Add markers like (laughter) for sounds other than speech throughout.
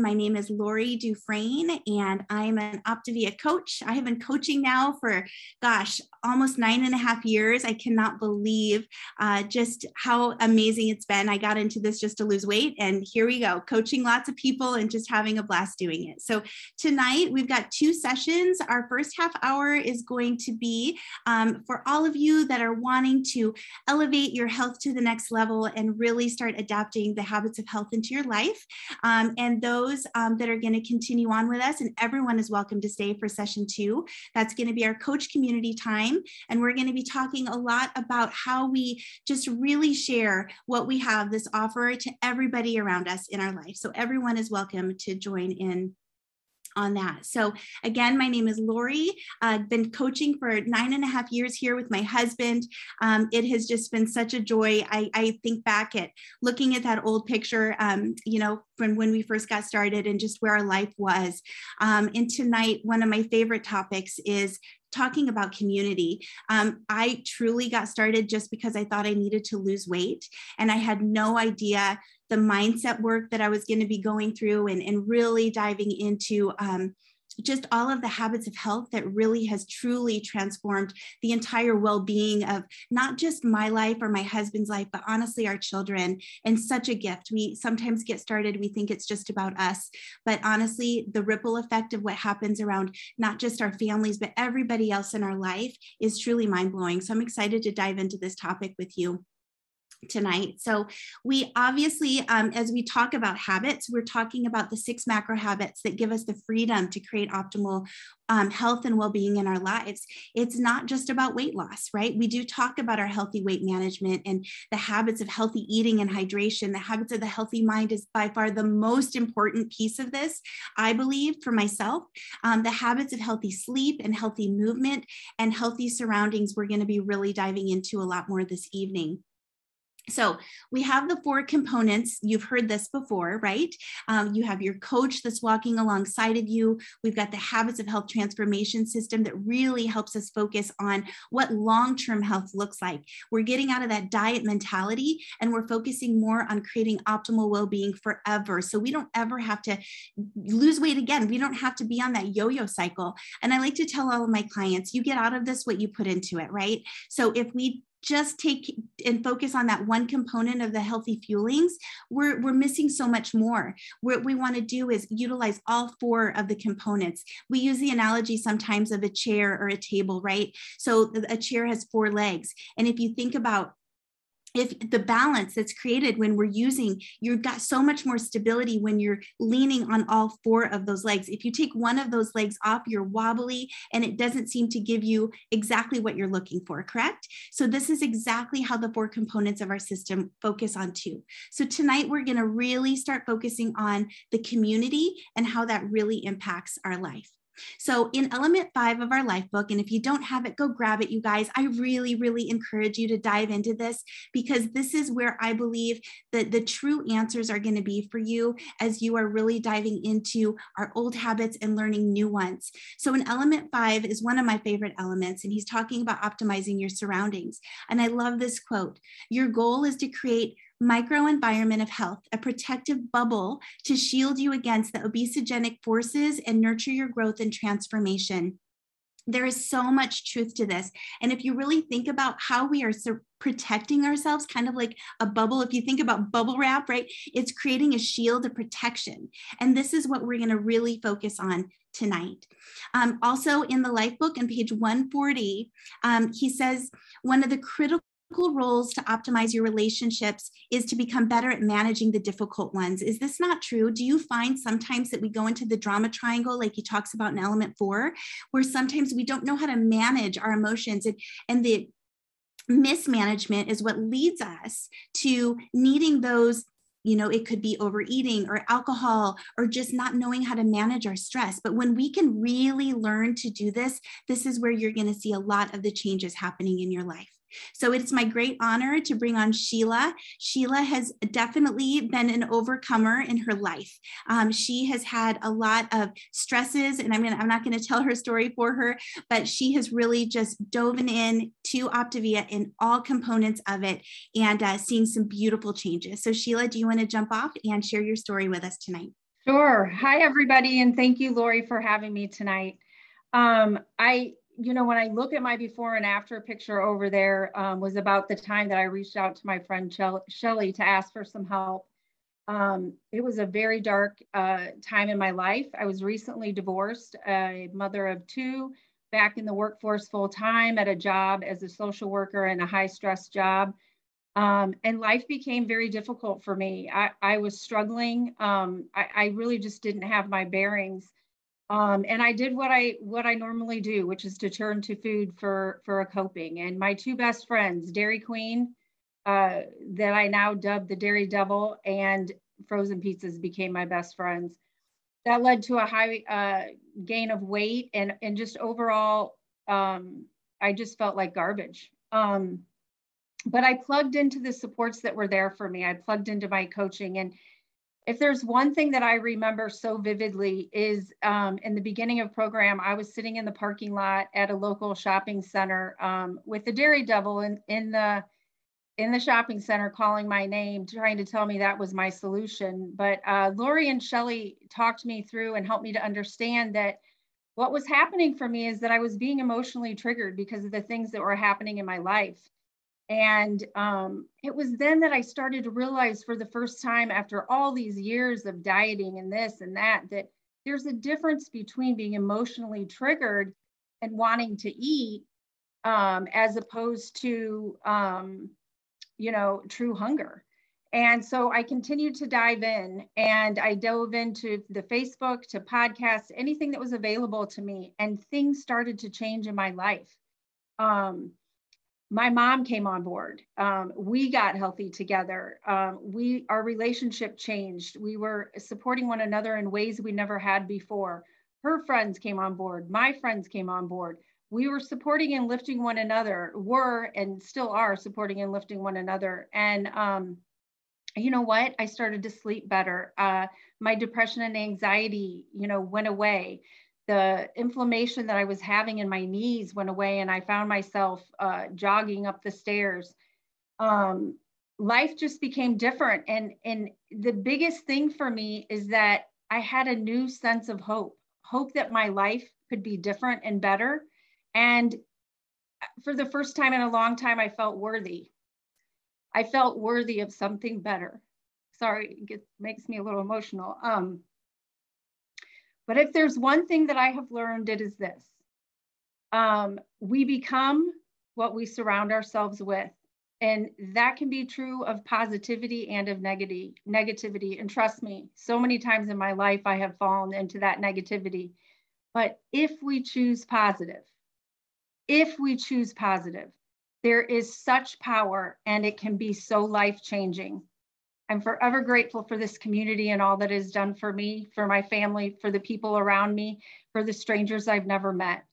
my name is Lori Dufresne, and I'm an Optavia coach. I have been coaching now for, gosh, almost nine and a half years. I cannot believe uh, just how amazing it's been. I got into this just to lose weight, and here we go, coaching lots of people and just having a blast doing it. So tonight we've got two sessions. Our first half hour is going to be um, for all of you that are wanting to elevate your health to the next level and really start adapting the habits of health into your life. Um, and those um, that are going to continue on with us, and everyone is welcome to stay for session two. That's going to be our coach community time. And we're going to be talking a lot about how we just really share what we have this offer to everybody around us in our life. So everyone is welcome to join in on that. So again, my name is Lori. I've been coaching for nine and a half years here with my husband. Um, it has just been such a joy. I, I, think back at looking at that old picture, um, you know, from when we first got started and just where our life was. Um, and tonight, one of my favorite topics is talking about community. Um, I truly got started just because I thought I needed to lose weight and I had no idea the mindset work that I was going to be going through and, and really diving into um, just all of the habits of health that really has truly transformed the entire well-being of not just my life or my husband's life but honestly our children. And such a gift. We sometimes get started we think it's just about us. But honestly the ripple effect of what happens around not just our families but everybody else in our life is truly mind-blowing. So i'm excited to dive into this topic with you tonight. So we obviously, um, as we talk about habits, we're talking about the six macro habits that give us the freedom to create optimal um, health and well-being in our lives. It's not just about weight loss, right? We do talk about our healthy weight management and the habits of healthy eating and hydration. The habits of the healthy mind is by far the most important piece of this, I believe, for myself. Um, the habits of healthy sleep and healthy movement and healthy surroundings, we're going to be really diving into a lot more this evening. So we have the four components. You've heard this before, right? Um, you have your coach that's walking alongside of you. We've got the habits of health transformation system that really helps us focus on what long term health looks like. We're getting out of that diet mentality and we're focusing more on creating optimal well being forever. So we don't ever have to lose weight again. We don't have to be on that yo yo cycle. And I like to tell all of my clients, you get out of this what you put into it, right? So if we just take and focus on that one component of the healthy fuelings, we're, we're missing so much more. What we want to do is utilize all four of the components. We use the analogy sometimes of a chair or a table, right? So a chair has four legs. And if you think about if the balance that's created when we're using you've got so much more stability when you're leaning on all four of those legs. If you take one of those legs off you're wobbly and it doesn't seem to give you exactly what you're looking for correct? So this is exactly how the four components of our system focus on too. So tonight we're going to really start focusing on the community and how that really impacts our life so, in element five of our life book, and if you don't have it, go grab it, you guys. I really, really encourage you to dive into this because this is where I believe that the true answers are going to be for you as you are really diving into our old habits and learning new ones. So, in element five is one of my favorite elements, and he's talking about optimizing your surroundings. And I love this quote Your goal is to create microenvironment of health, a protective bubble to shield you against the obesogenic forces and nurture your growth and transformation. There is so much truth to this. And if you really think about how we are protecting ourselves, kind of like a bubble, if you think about bubble wrap, right, it's creating a shield of protection. And this is what we're going to really focus on tonight. Um, also, in the life book on page 140, um, he says one of the critical roles to optimize your relationships is to become better at managing the difficult ones. Is this not true? Do you find sometimes that we go into the drama triangle, like he talks about in element four, where sometimes we don't know how to manage our emotions and, and the mismanagement is what leads us to needing those you know it could be overeating or alcohol or just not knowing how to manage our stress but when we can really learn to do this this is where you're going to see a lot of the changes happening in your life so it's my great honor to bring on Sheila. Sheila has definitely been an overcomer in her life. Um, she has had a lot of stresses, and I'm, gonna, I'm not going (laughs) to tell her story for her, but she has really just dove in to Optavia in all components of it and uh, seeing some beautiful changes. So Sheila, do you want to jump off and share your story with us tonight? Sure. Hi, everybody, and thank you, Lori, for having me tonight. Um, I, you know, when I look at my before and after picture over there, um, was about the time that I reached out to my friend Shelly to ask for some help. Um, it was a very dark uh, time in my life. I was recently divorced, a mother of two, back in the workforce full time at a job as a social worker in a high stress job. Um, and life became very difficult for me. I, I was struggling. Um, I, I, really just didn't have my bearings. Um, and I did what I what I normally do, which is to turn to food for for a coping. And my two best friends, Dairy Queen, uh, that I now dub the Dairy Devil, and frozen pizzas became my best friends. That led to a high uh, gain of weight and and just overall, um, I just felt like garbage. Um, but I plugged into the supports that were there for me. I plugged into my coaching. And if there's one thing that I remember so vividly is um, in the beginning of program, I was sitting in the parking lot at a local shopping center um, with the Dairy Devil in, in the in the shopping center calling my name, trying to tell me that was my solution. But uh, Lori and Shelly talked me through and helped me to understand that what was happening for me is that I was being emotionally triggered because of the things that were happening in my life. And um, it was then that I started to realize for the first time after all these years of dieting and this and that, that there's a difference between being emotionally triggered and wanting to eat um, as opposed to, um, you know, true hunger. And so I continued to dive in and I dove into the Facebook, to podcasts, anything that was available to me, and things started to change in my life. Um, my mom came on board. Um, we got healthy together. Um, we our relationship changed. We were supporting one another in ways we never had before. Her friends came on board. My friends came on board. We were supporting and lifting one another. Were and still are supporting and lifting one another. And um, you know what? I started to sleep better. Uh, my depression and anxiety, you know, went away the inflammation that I was having in my knees went away and I found myself uh, jogging up the stairs. Um, life just became different. And, and the biggest thing for me is that I had a new sense of hope, hope that my life could be different and better. And for the first time in a long time, I felt worthy. I felt worthy of something better. Sorry, it makes me a little emotional. Um, but if there's one thing that I have learned, it is this. Um, we become what we surround ourselves with. And that can be true of positivity and of negativity, negativity. And trust me, so many times in my life, I have fallen into that negativity. But if we choose positive, if we choose positive, there is such power and it can be so life changing. I'm forever grateful for this community and all that is done for me, for my family, for the people around me, for the strangers I've never met.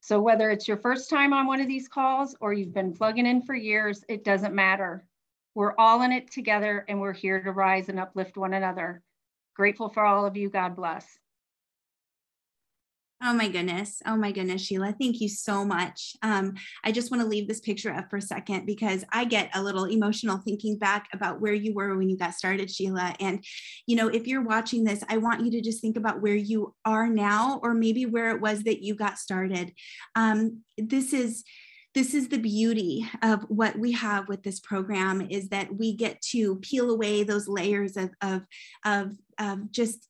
So whether it's your first time on one of these calls or you've been plugging in for years, it doesn't matter. We're all in it together and we're here to rise and uplift one another. Grateful for all of you. God bless. Oh my goodness. Oh my goodness, Sheila. Thank you so much. Um, I just want to leave this picture up for a second because I get a little emotional thinking back about where you were when you got started, Sheila. And, you know, if you're watching this, I want you to just think about where you are now or maybe where it was that you got started. Um, this is this is the beauty of what we have with this program is that we get to peel away those layers of, of, of, of just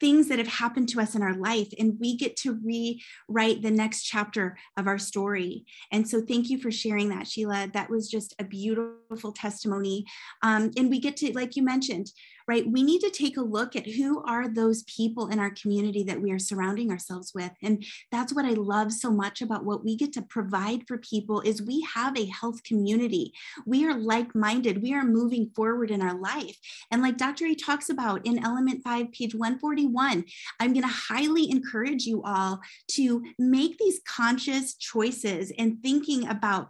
things that have happened to us in our life and we get to rewrite the next chapter of our story. And so thank you for sharing that sheila. That was just a beautiful testimony. Um, and we get to like you mentioned right? We need to take a look at who are those people in our community that we are surrounding ourselves with. And that's what I love so much about what we get to provide for people is we have a health community. We are like-minded. We are moving forward in our life. And like Dr. A talks about in element 5 page 141, I'm going to highly encourage you all to make these conscious choices and thinking about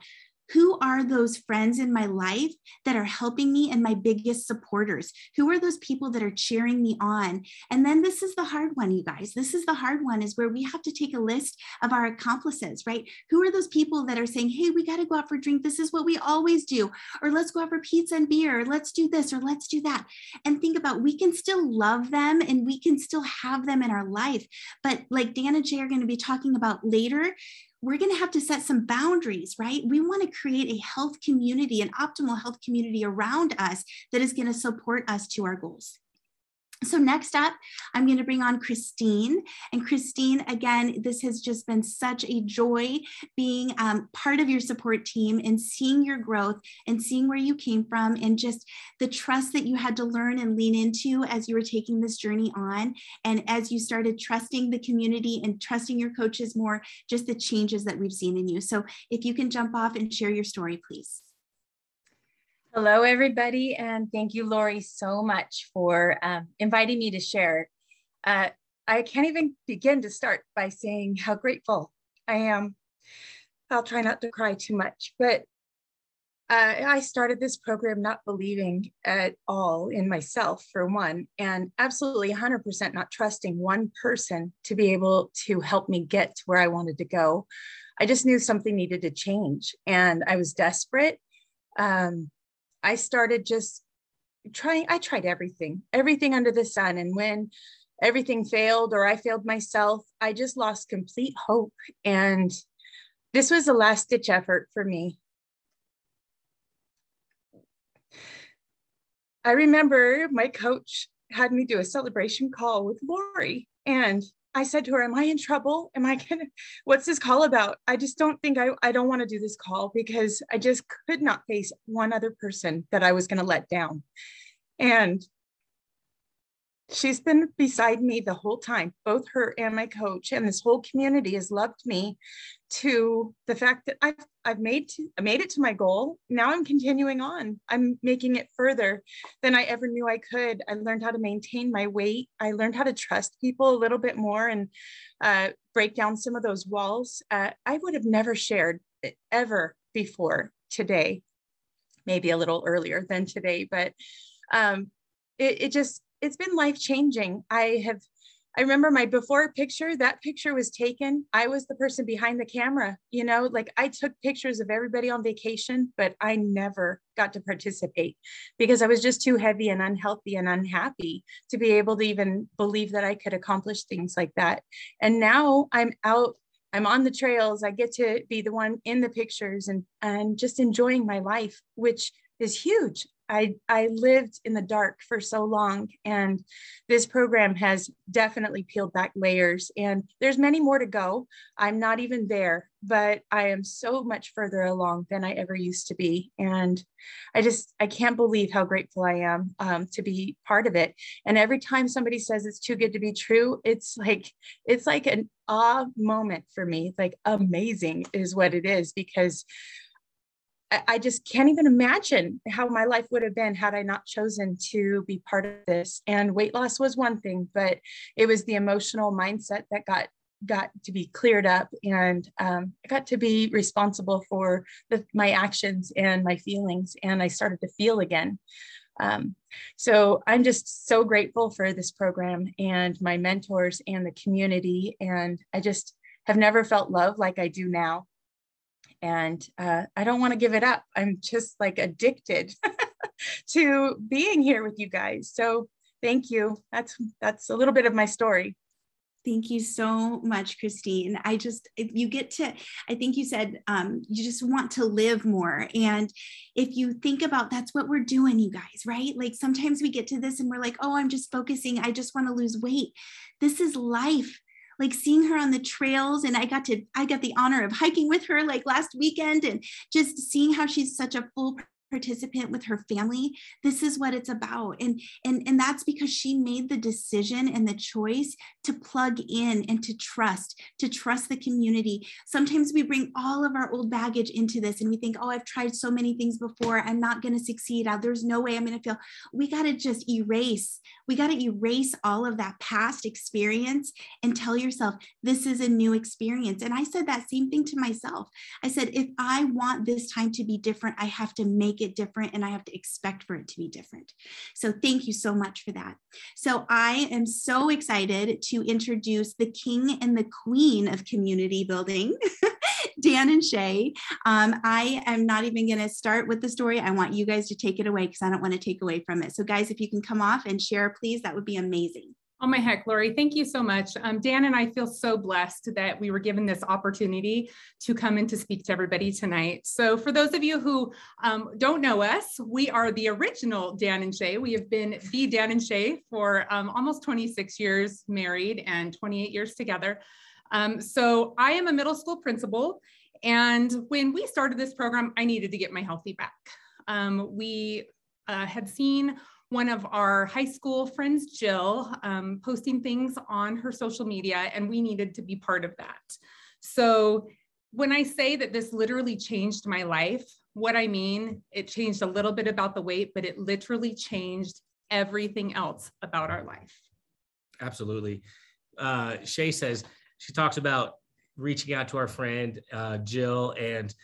who are those friends in my life that are helping me and my biggest supporters? Who are those people that are cheering me on? And then this is the hard one, you guys. This is the hard one is where we have to take a list of our accomplices, right? Who are those people that are saying, hey, we got to go out for a drink. This is what we always do. Or let's go out for pizza and beer. Or let's do this or let's do that. And think about we can still love them and we can still have them in our life. But like Dan and Shay are going to be talking about later, we're going to have to set some boundaries, right? We want to create a health community, an optimal health community around us that is going to support us to our goals. So next up, I'm going to bring on Christine. And Christine, again, this has just been such a joy being um, part of your support team and seeing your growth and seeing where you came from and just the trust that you had to learn and lean into as you were taking this journey on. And as you started trusting the community and trusting your coaches more, just the changes that we've seen in you. So if you can jump off and share your story, please. Hello, everybody, and thank you, Lori, so much for um, inviting me to share. Uh, I can't even begin to start by saying how grateful I am. I'll try not to cry too much, but uh, I started this program not believing at all in myself, for one, and absolutely 100% not trusting one person to be able to help me get to where I wanted to go. I just knew something needed to change, and I was desperate. Um, I started just trying, I tried everything, everything under the sun. And when everything failed or I failed myself, I just lost complete hope. And this was a last ditch effort for me. I remember my coach had me do a celebration call with Lori, and I said to her, Am I in trouble? Am I gonna, what's this call about? I just don't think I, I don't want to do this call because I just could not face one other person that I was going to let down. And she's been beside me the whole time. Both her and my coach and this whole community has loved me to the fact that i've i've made to, made it to my goal. Now i'm continuing on. I'm making it further than i ever knew i could. I learned how to maintain my weight. I learned how to trust people a little bit more and uh, break down some of those walls uh, i would have never shared it ever before today. Maybe a little earlier than today but um, it, it just it's been life changing. I have I remember my before picture, that picture was taken. I was the person behind the camera, you know, like I took pictures of everybody on vacation, but I never got to participate because I was just too heavy and unhealthy and unhappy to be able to even believe that I could accomplish things like that. And now I'm out, I'm on the trails. I get to be the one in the pictures and, and just enjoying my life, which is huge. I, I lived in the dark for so long and this program has definitely peeled back layers and there's many more to go. I'm not even there but i am so much further along than i ever used to be and i just i can't believe how grateful i am um, to be part of it. And every time somebody says it's too good to be true it's like it's like an awe moment for me. Like amazing is what it is because I just can't even imagine how my life would have been had I not chosen to be part of this. And weight loss was one thing, but it was the emotional mindset that got got to be cleared up, and um, I got to be responsible for the, my actions and my feelings, and I started to feel again. Um, so I'm just so grateful for this program and my mentors and the community, and I just have never felt love like I do now and uh, I don't want to give it up. I'm just like addicted (laughs) to being here with you guys. So thank you. That's that's a little bit of my story. Thank you so much, Christine. I just, you get to, I think you said um, you just want to live more. And if you think about that's what we're doing, you guys, right? Like sometimes we get to this and we're like, oh, I'm just focusing, I just want to lose weight. This is life like seeing her on the trails and i got to i got the honor of hiking with her like last weekend and just seeing how she's such a full participant with her family, this is what it's about. And, and, and that's because she made the decision and the choice to plug in and to trust, to trust the community. Sometimes we bring all of our old baggage into this and we think, oh, I've tried so many things before. I'm not going to succeed. Uh, there's no way I'm going to feel. We got to just erase. We got to erase all of that past experience and tell yourself, this is a new experience. And I said that same thing to myself. I said, if I want this time to be different, I have to make it different and I have to expect for it to be different. So thank you so much for that. So I am so excited to introduce the king and the queen of community building. (laughs) Dan and Shay. Um, I am not even going to start with the story. I want you guys to take it away because I don't want to take away from it. So, guys, if you can come off and share, please, that would be amazing. Oh my heck, Lori, thank you so much. Um, Dan and I feel so blessed that we were given this opportunity to come in to speak to everybody tonight. So for those of you who um, don't know us, we are the original Dan and Shay. We have been the Dan and Shay for um, almost 26 years married and 28 years together. Um, so I am a middle school principal. And when we started this program, I needed to get my healthy back. Um, we uh, had seen one of our high school friends, Jill, um, posting things on her social media, and we needed to be part of that. So when I say that this literally changed my life, what I mean, it changed a little bit about the weight, but it literally changed everything else about our life. Absolutely. Uh, Shay says, she talks about reaching out to our friend uh, Jill, and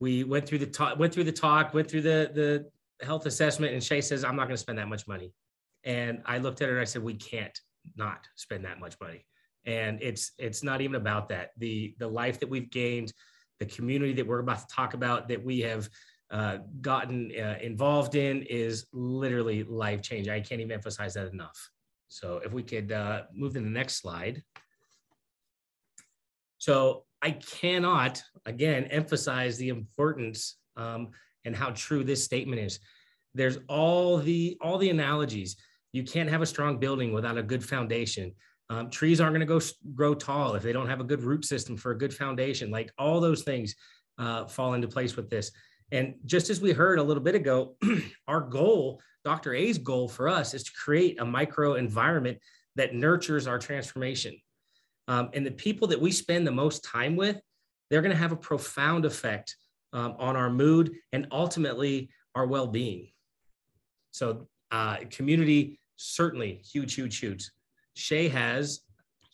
we went through the talk, went through the talk, went through the the health assessment and Shay says, I'm not going to spend that much money. And I looked at her and I said, we can't not spend that much money. And it's, it's not even about that. The, the life that we've gained, the community that we're about to talk about that we have uh, gotten uh, involved in is literally life changing. I can't even emphasize that enough. So if we could uh, move to the next slide. So I cannot, again, emphasize the importance um, and how true this statement is. There's all the all the analogies. You can't have a strong building without a good foundation. Um, trees aren't going to go grow tall if they don't have a good root system for a good foundation. Like all those things uh, fall into place with this. And just as we heard a little bit ago, (clears throat) our goal, Dr. A's goal for us, is to create a micro environment that nurtures our transformation. Um, and the people that we spend the most time with, they're going to have a profound effect um, on our mood and ultimately our well-being. So uh, community certainly huge, huge, huge. Shay has.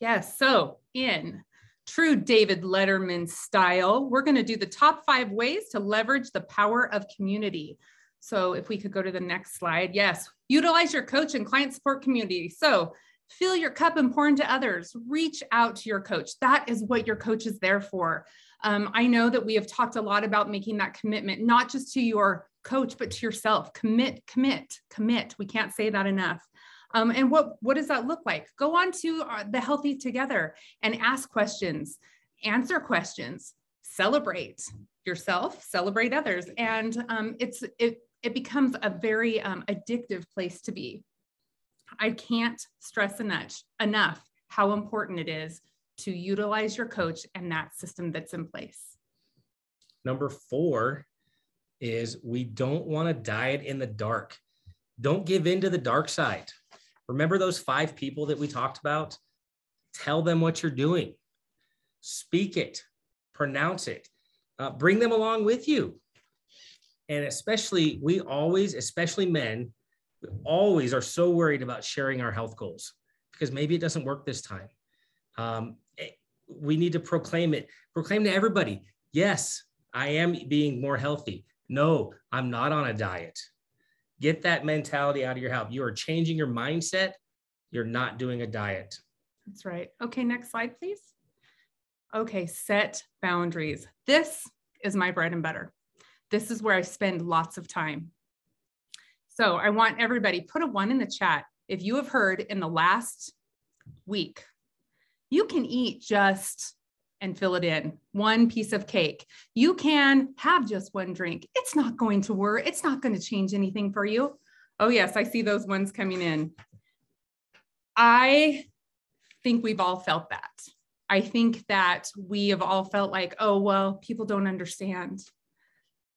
Yes. So in true David Letterman style, we're going to do the top five ways to leverage the power of community. So if we could go to the next slide. Yes. Utilize your coach and client support community. So fill your cup and pour into others. Reach out to your coach. That is what your coach is there for. Um, I know that we have talked a lot about making that commitment, not just to your coach, but to yourself. Commit, commit, commit. We can't say that enough. Um, and what, what does that look like? Go on to uh, the Healthy Together and ask questions, answer questions, celebrate yourself, celebrate others. And um, it's, it, it becomes a very um, addictive place to be. I can't stress enough, enough how important it is to utilize your coach and that system that's in place. Number four is we don't want to diet in the dark. Don't give in to the dark side. Remember those five people that we talked about? Tell them what you're doing, speak it, pronounce it, uh, bring them along with you. And especially, we always, especially men, always are so worried about sharing our health goals because maybe it doesn't work this time. Um, we need to proclaim it, proclaim to everybody, yes, I am being more healthy. No, I'm not on a diet. Get that mentality out of your health. You are changing your mindset. You're not doing a diet. That's right. Okay, next slide, please. Okay, set boundaries. This is my bread and butter. This is where I spend lots of time. So I want everybody put a one in the chat if you have heard in the last week you can eat just and fill it in one piece of cake. You can have just one drink. It's not going to work. It's not going to change anything for you. Oh, yes, I see those ones coming in. I think we've all felt that. I think that we have all felt like, oh, well, people don't understand.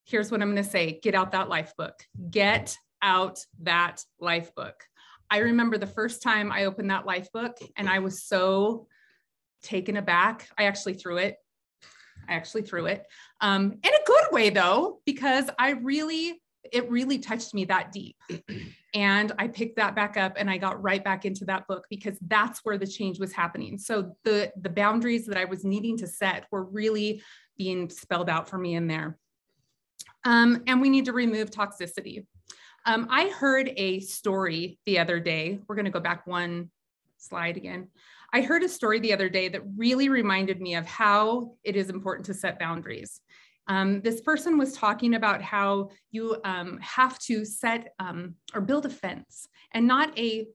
here's what I'm going to say get out that life book. Get out that life book. I remember the first time I opened that life book and I was so taken aback. I actually threw it. I actually threw it um, in a good way, though, because I really, it really touched me that deep. (clears throat) And I picked that back up and I got right back into that book because that's where the change was happening. So the, the boundaries that I was needing to set were really being spelled out for me in there. Um, and we need to remove toxicity. Um, I heard a story the other day. We're going to go back one slide again. I heard a story the other day that really reminded me of how it is important to set boundaries. Um, this person was talking about how you um, have to set um, or build a fence and not a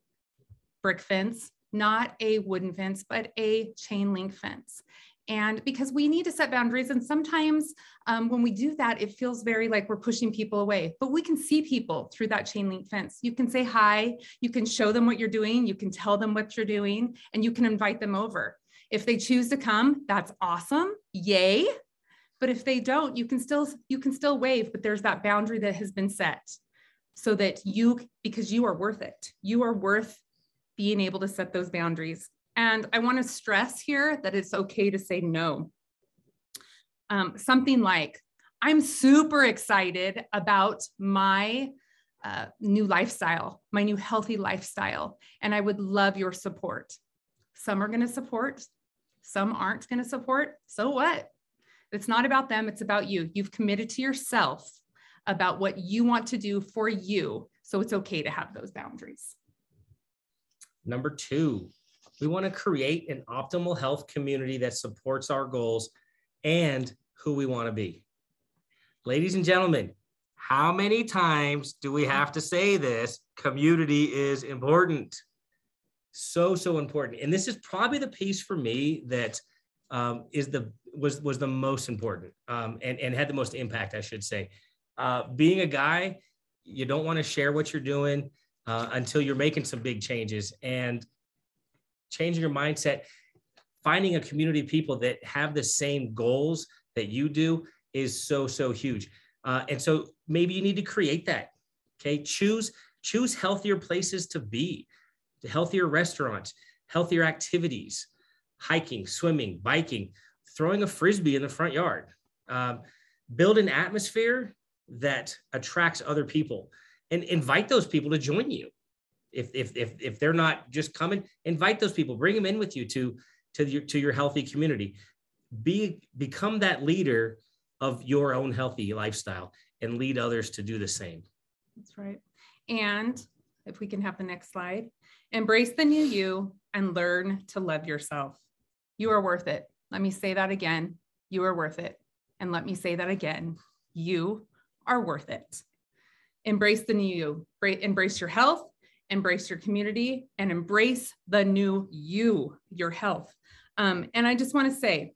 brick fence, not a wooden fence, but a chain link fence. And because we need to set boundaries, and sometimes um, when we do that, it feels very like we're pushing people away, but we can see people through that chain link fence. You can say hi, you can show them what you're doing, you can tell them what you're doing, and you can invite them over. If they choose to come, that's awesome. Yay. But if they don't, you can still you can still wave, but there's that boundary that has been set so that you because you are worth it. You are worth being able to set those boundaries. And I want to stress here that it's okay to say no. Um, something like, I'm super excited about my uh, new lifestyle, my new healthy lifestyle, and I would love your support. Some are going to support, some aren't going to support. So what? It's not about them, it's about you. You've committed to yourself about what you want to do for you. So it's okay to have those boundaries. Number two, we want to create an optimal health community that supports our goals and who we want to be. Ladies and gentlemen, how many times do we have to say this? Community is important. So, so important. And this is probably the piece for me that um, is the was was the most important um, and, and had the most impact, I should say. Uh, being a guy, you don't want to share what you're doing uh, until you're making some big changes. And changing your mindset, finding a community of people that have the same goals that you do is so, so huge. Uh, and so maybe you need to create that. Okay. Choose, choose healthier places to be, healthier restaurants, healthier activities, hiking, swimming, biking, throwing a frisbee in the front yard. Um, build an atmosphere that attracts other people and invite those people to join you if if if if they're not just coming, invite those people, bring them in with you to to your to your healthy community. Be become that leader of your own healthy lifestyle and lead others to do the same. That's right. And if we can have the next slide, embrace the new you and learn to love yourself. You are worth it. Let me say that again. You are worth it. And let me say that again. You are worth it. Embrace the new you. Embrace your health, embrace your community, and embrace the new you, your health. Um, and I just want to say,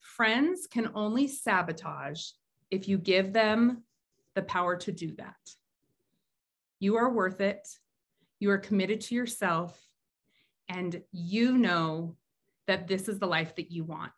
friends can only sabotage if you give them the power to do that. You are worth it. You are committed to yourself, and you know that this is the life that you want.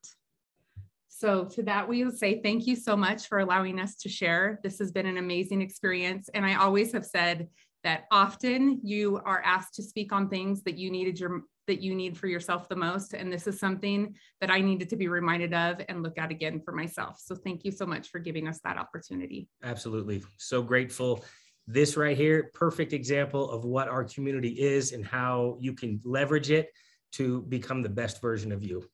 So, to that, we will say thank you so much for allowing us to share. This has been an amazing experience. And I always have said that often you are asked to speak on things that you needed your that you need for yourself the most. And this is something that i needed to be reminded of and look at again for myself. So thank you so much for giving us that opportunity. Absolutely. So grateful. This right here perfect example of what our community is and how you can leverage it to become the best version of you.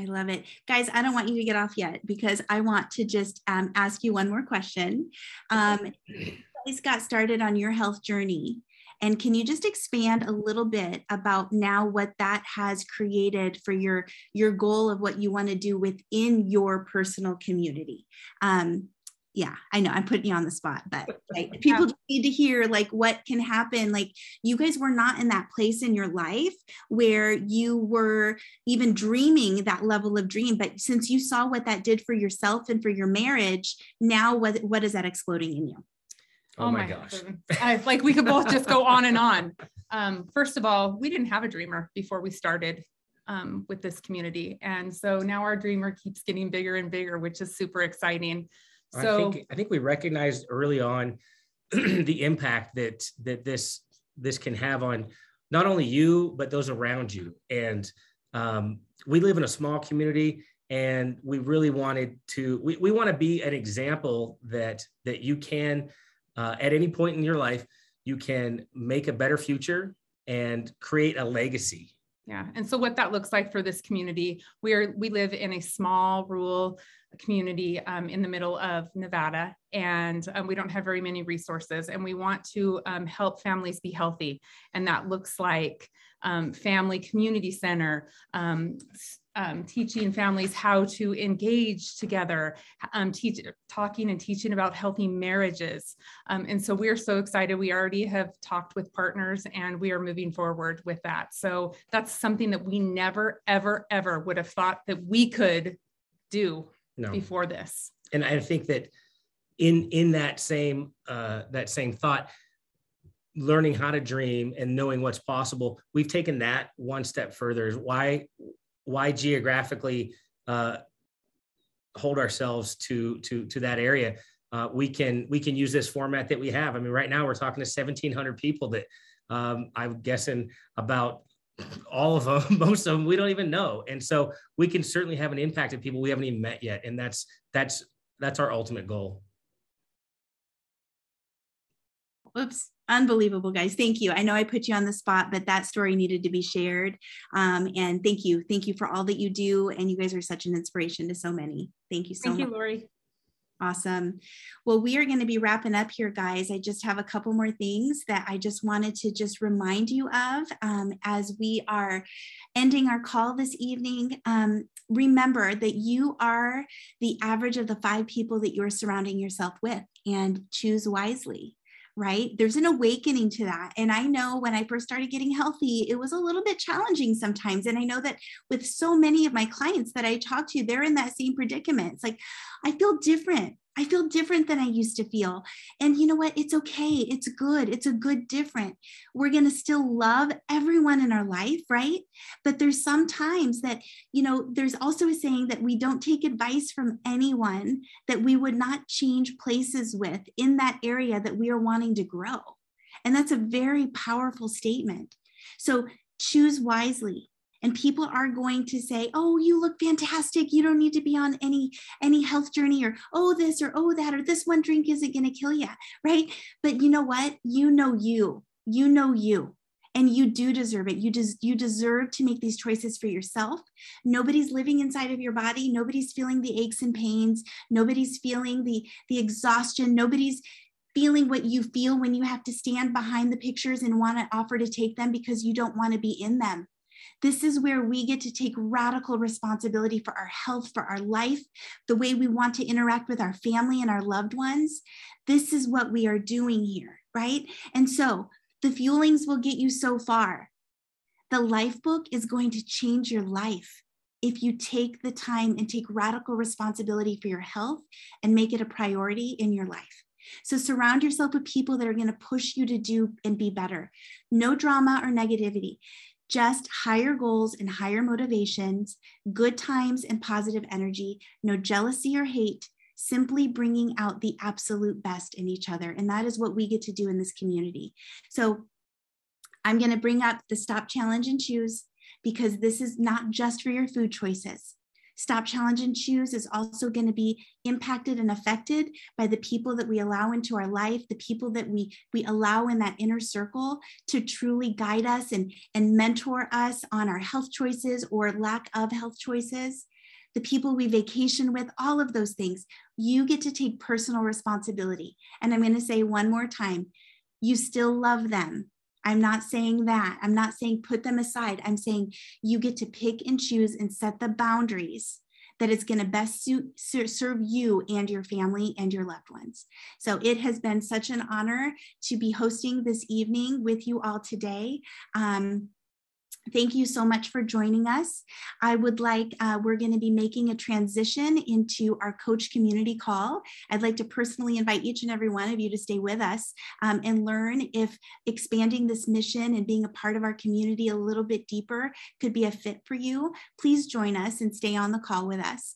I love it. Guys, I don't want you to get off yet because I want to just um, ask you one more question. Um, (laughs) guys got started on your health journey. And can you just expand a little bit about now what that has created for your your goal of what you want to do within your personal community? Um, yeah, I know I'm putting you on the spot, but like, (laughs) people need to hear like what can happen. Like you guys were not in that place in your life where you were even dreaming that level of dream, but since you saw what that did for yourself and for your marriage, now what what is that exploding in you? Oh, oh my, my gosh. I, like we could both just go (laughs) on and on. Um, first of all, we didn't have a dreamer before we started um, with this community. And so now our dreamer keeps getting bigger and bigger, which is super exciting. So I think I think we recognized early on (clears throat) the impact that that this this can have on not only you but those around you. And um, we live in a small community, and we really wanted to we, we want to be an example that that you can uh, at any point in your life you can make a better future and create a legacy yeah. And so what that looks like for this community, we are we live in a small rural community um, in the middle of Nevada, and um, we don't have very many resources. And we want to um, help families be healthy, and that looks like um, family community center, um, teaching families how to engage together, um, teach, talking and teaching about healthy marriages. Um, and so we're so excited. We already have talked with partners and we are moving forward with that. So that's something that we never, ever, ever would have thought that we could do no. before this. And I think that in in that same uh, that same thought, learning how to dream and knowing what's possible, we've taken that one step further. is Why why geographically uh, hold ourselves to to to that area. Uh, we can we can use this format that we have. I mean right now we're talking to 1700 people that um, i'm guessing about all of them (laughs) most of them we don't even know. And so we can certainly have an impact on people we haven't even met yet. And that's that's that's our ultimate goal Oops unbelievable guys. Thank you. I know i put you on the spot but that story needed to be shared. Um, and thank you. Thank you for all that you do. And you guys are such an inspiration to so many. Thank you so much. thank much. You lori. Awesome. Well, we are going to be wrapping up here, guys. I just have a couple more things that I just wanted to just remind you of um, as we are ending our call this evening. Um, remember that you are the average of the five people that you're surrounding yourself with and choose wisely right? There's an awakening to that. And I know when I first started getting healthy, it was a little bit challenging sometimes. And I know that with so many of my clients that I talk to, they're in that same predicament. It's like, I feel different. I feel different than I used to feel. And you know what? It's okay. It's good. It's a good different. We're going to still love everyone in our life, right? But there's sometimes that, you know, there's also a saying that we don't take advice from anyone that we would not change places with in that area that we are wanting to grow. And that's a very powerful statement. So choose wisely and people are going to say oh you look fantastic. You don't need to be on any any health journey or oh this or oh that or this one drink isn't going to kill you right? But you know what? You know you. You know you. And you do deserve it. You des- you deserve to make these choices for yourself. Nobody's living inside of your body. Nobody's feeling the aches and pains. Nobody's feeling the the exhaustion. Nobody's feeling what you feel when you have to stand behind the pictures and want to offer to take them because you don't want to be in them this is where we get to take radical responsibility for our health, for our life, the way we want to interact with our family and our loved ones. This is what we are doing here, right? And so the fuelings will get you so far. The life book is going to change your life if you take the time and take radical responsibility for your health and make it a priority in your life. So surround yourself with people that are going to push you to do and be better. No drama or negativity just higher goals and higher motivations, good times and positive energy, no jealousy or hate, simply bringing out the absolute best in each other. And that is what we get to do in this community. So I'm going to bring up the stop challenge and choose because this is not just for your food choices. Stop, Challenge, and Choose is also going to be impacted and affected by the people that we allow into our life, the people that we, we allow in that inner circle to truly guide us and, and mentor us on our health choices or lack of health choices the people we vacation with, all of those things. You get to take personal responsibility. And I'm going to say one more time you still love them. I'm not saying that. I'm not saying put them aside. I'm saying you get to pick and choose and set the boundaries that is going to best suit, serve you and your family and your loved ones. So it has been such an honor to be hosting this evening with you all today. Um, Thank you so much for joining us. I would like, uh, we're going to be making a transition into our coach community call. I'd like to personally invite each and every one of you to stay with us um, and learn if expanding this mission and being a part of our community a little bit deeper could be a fit for you. Please join us and stay on the call with us.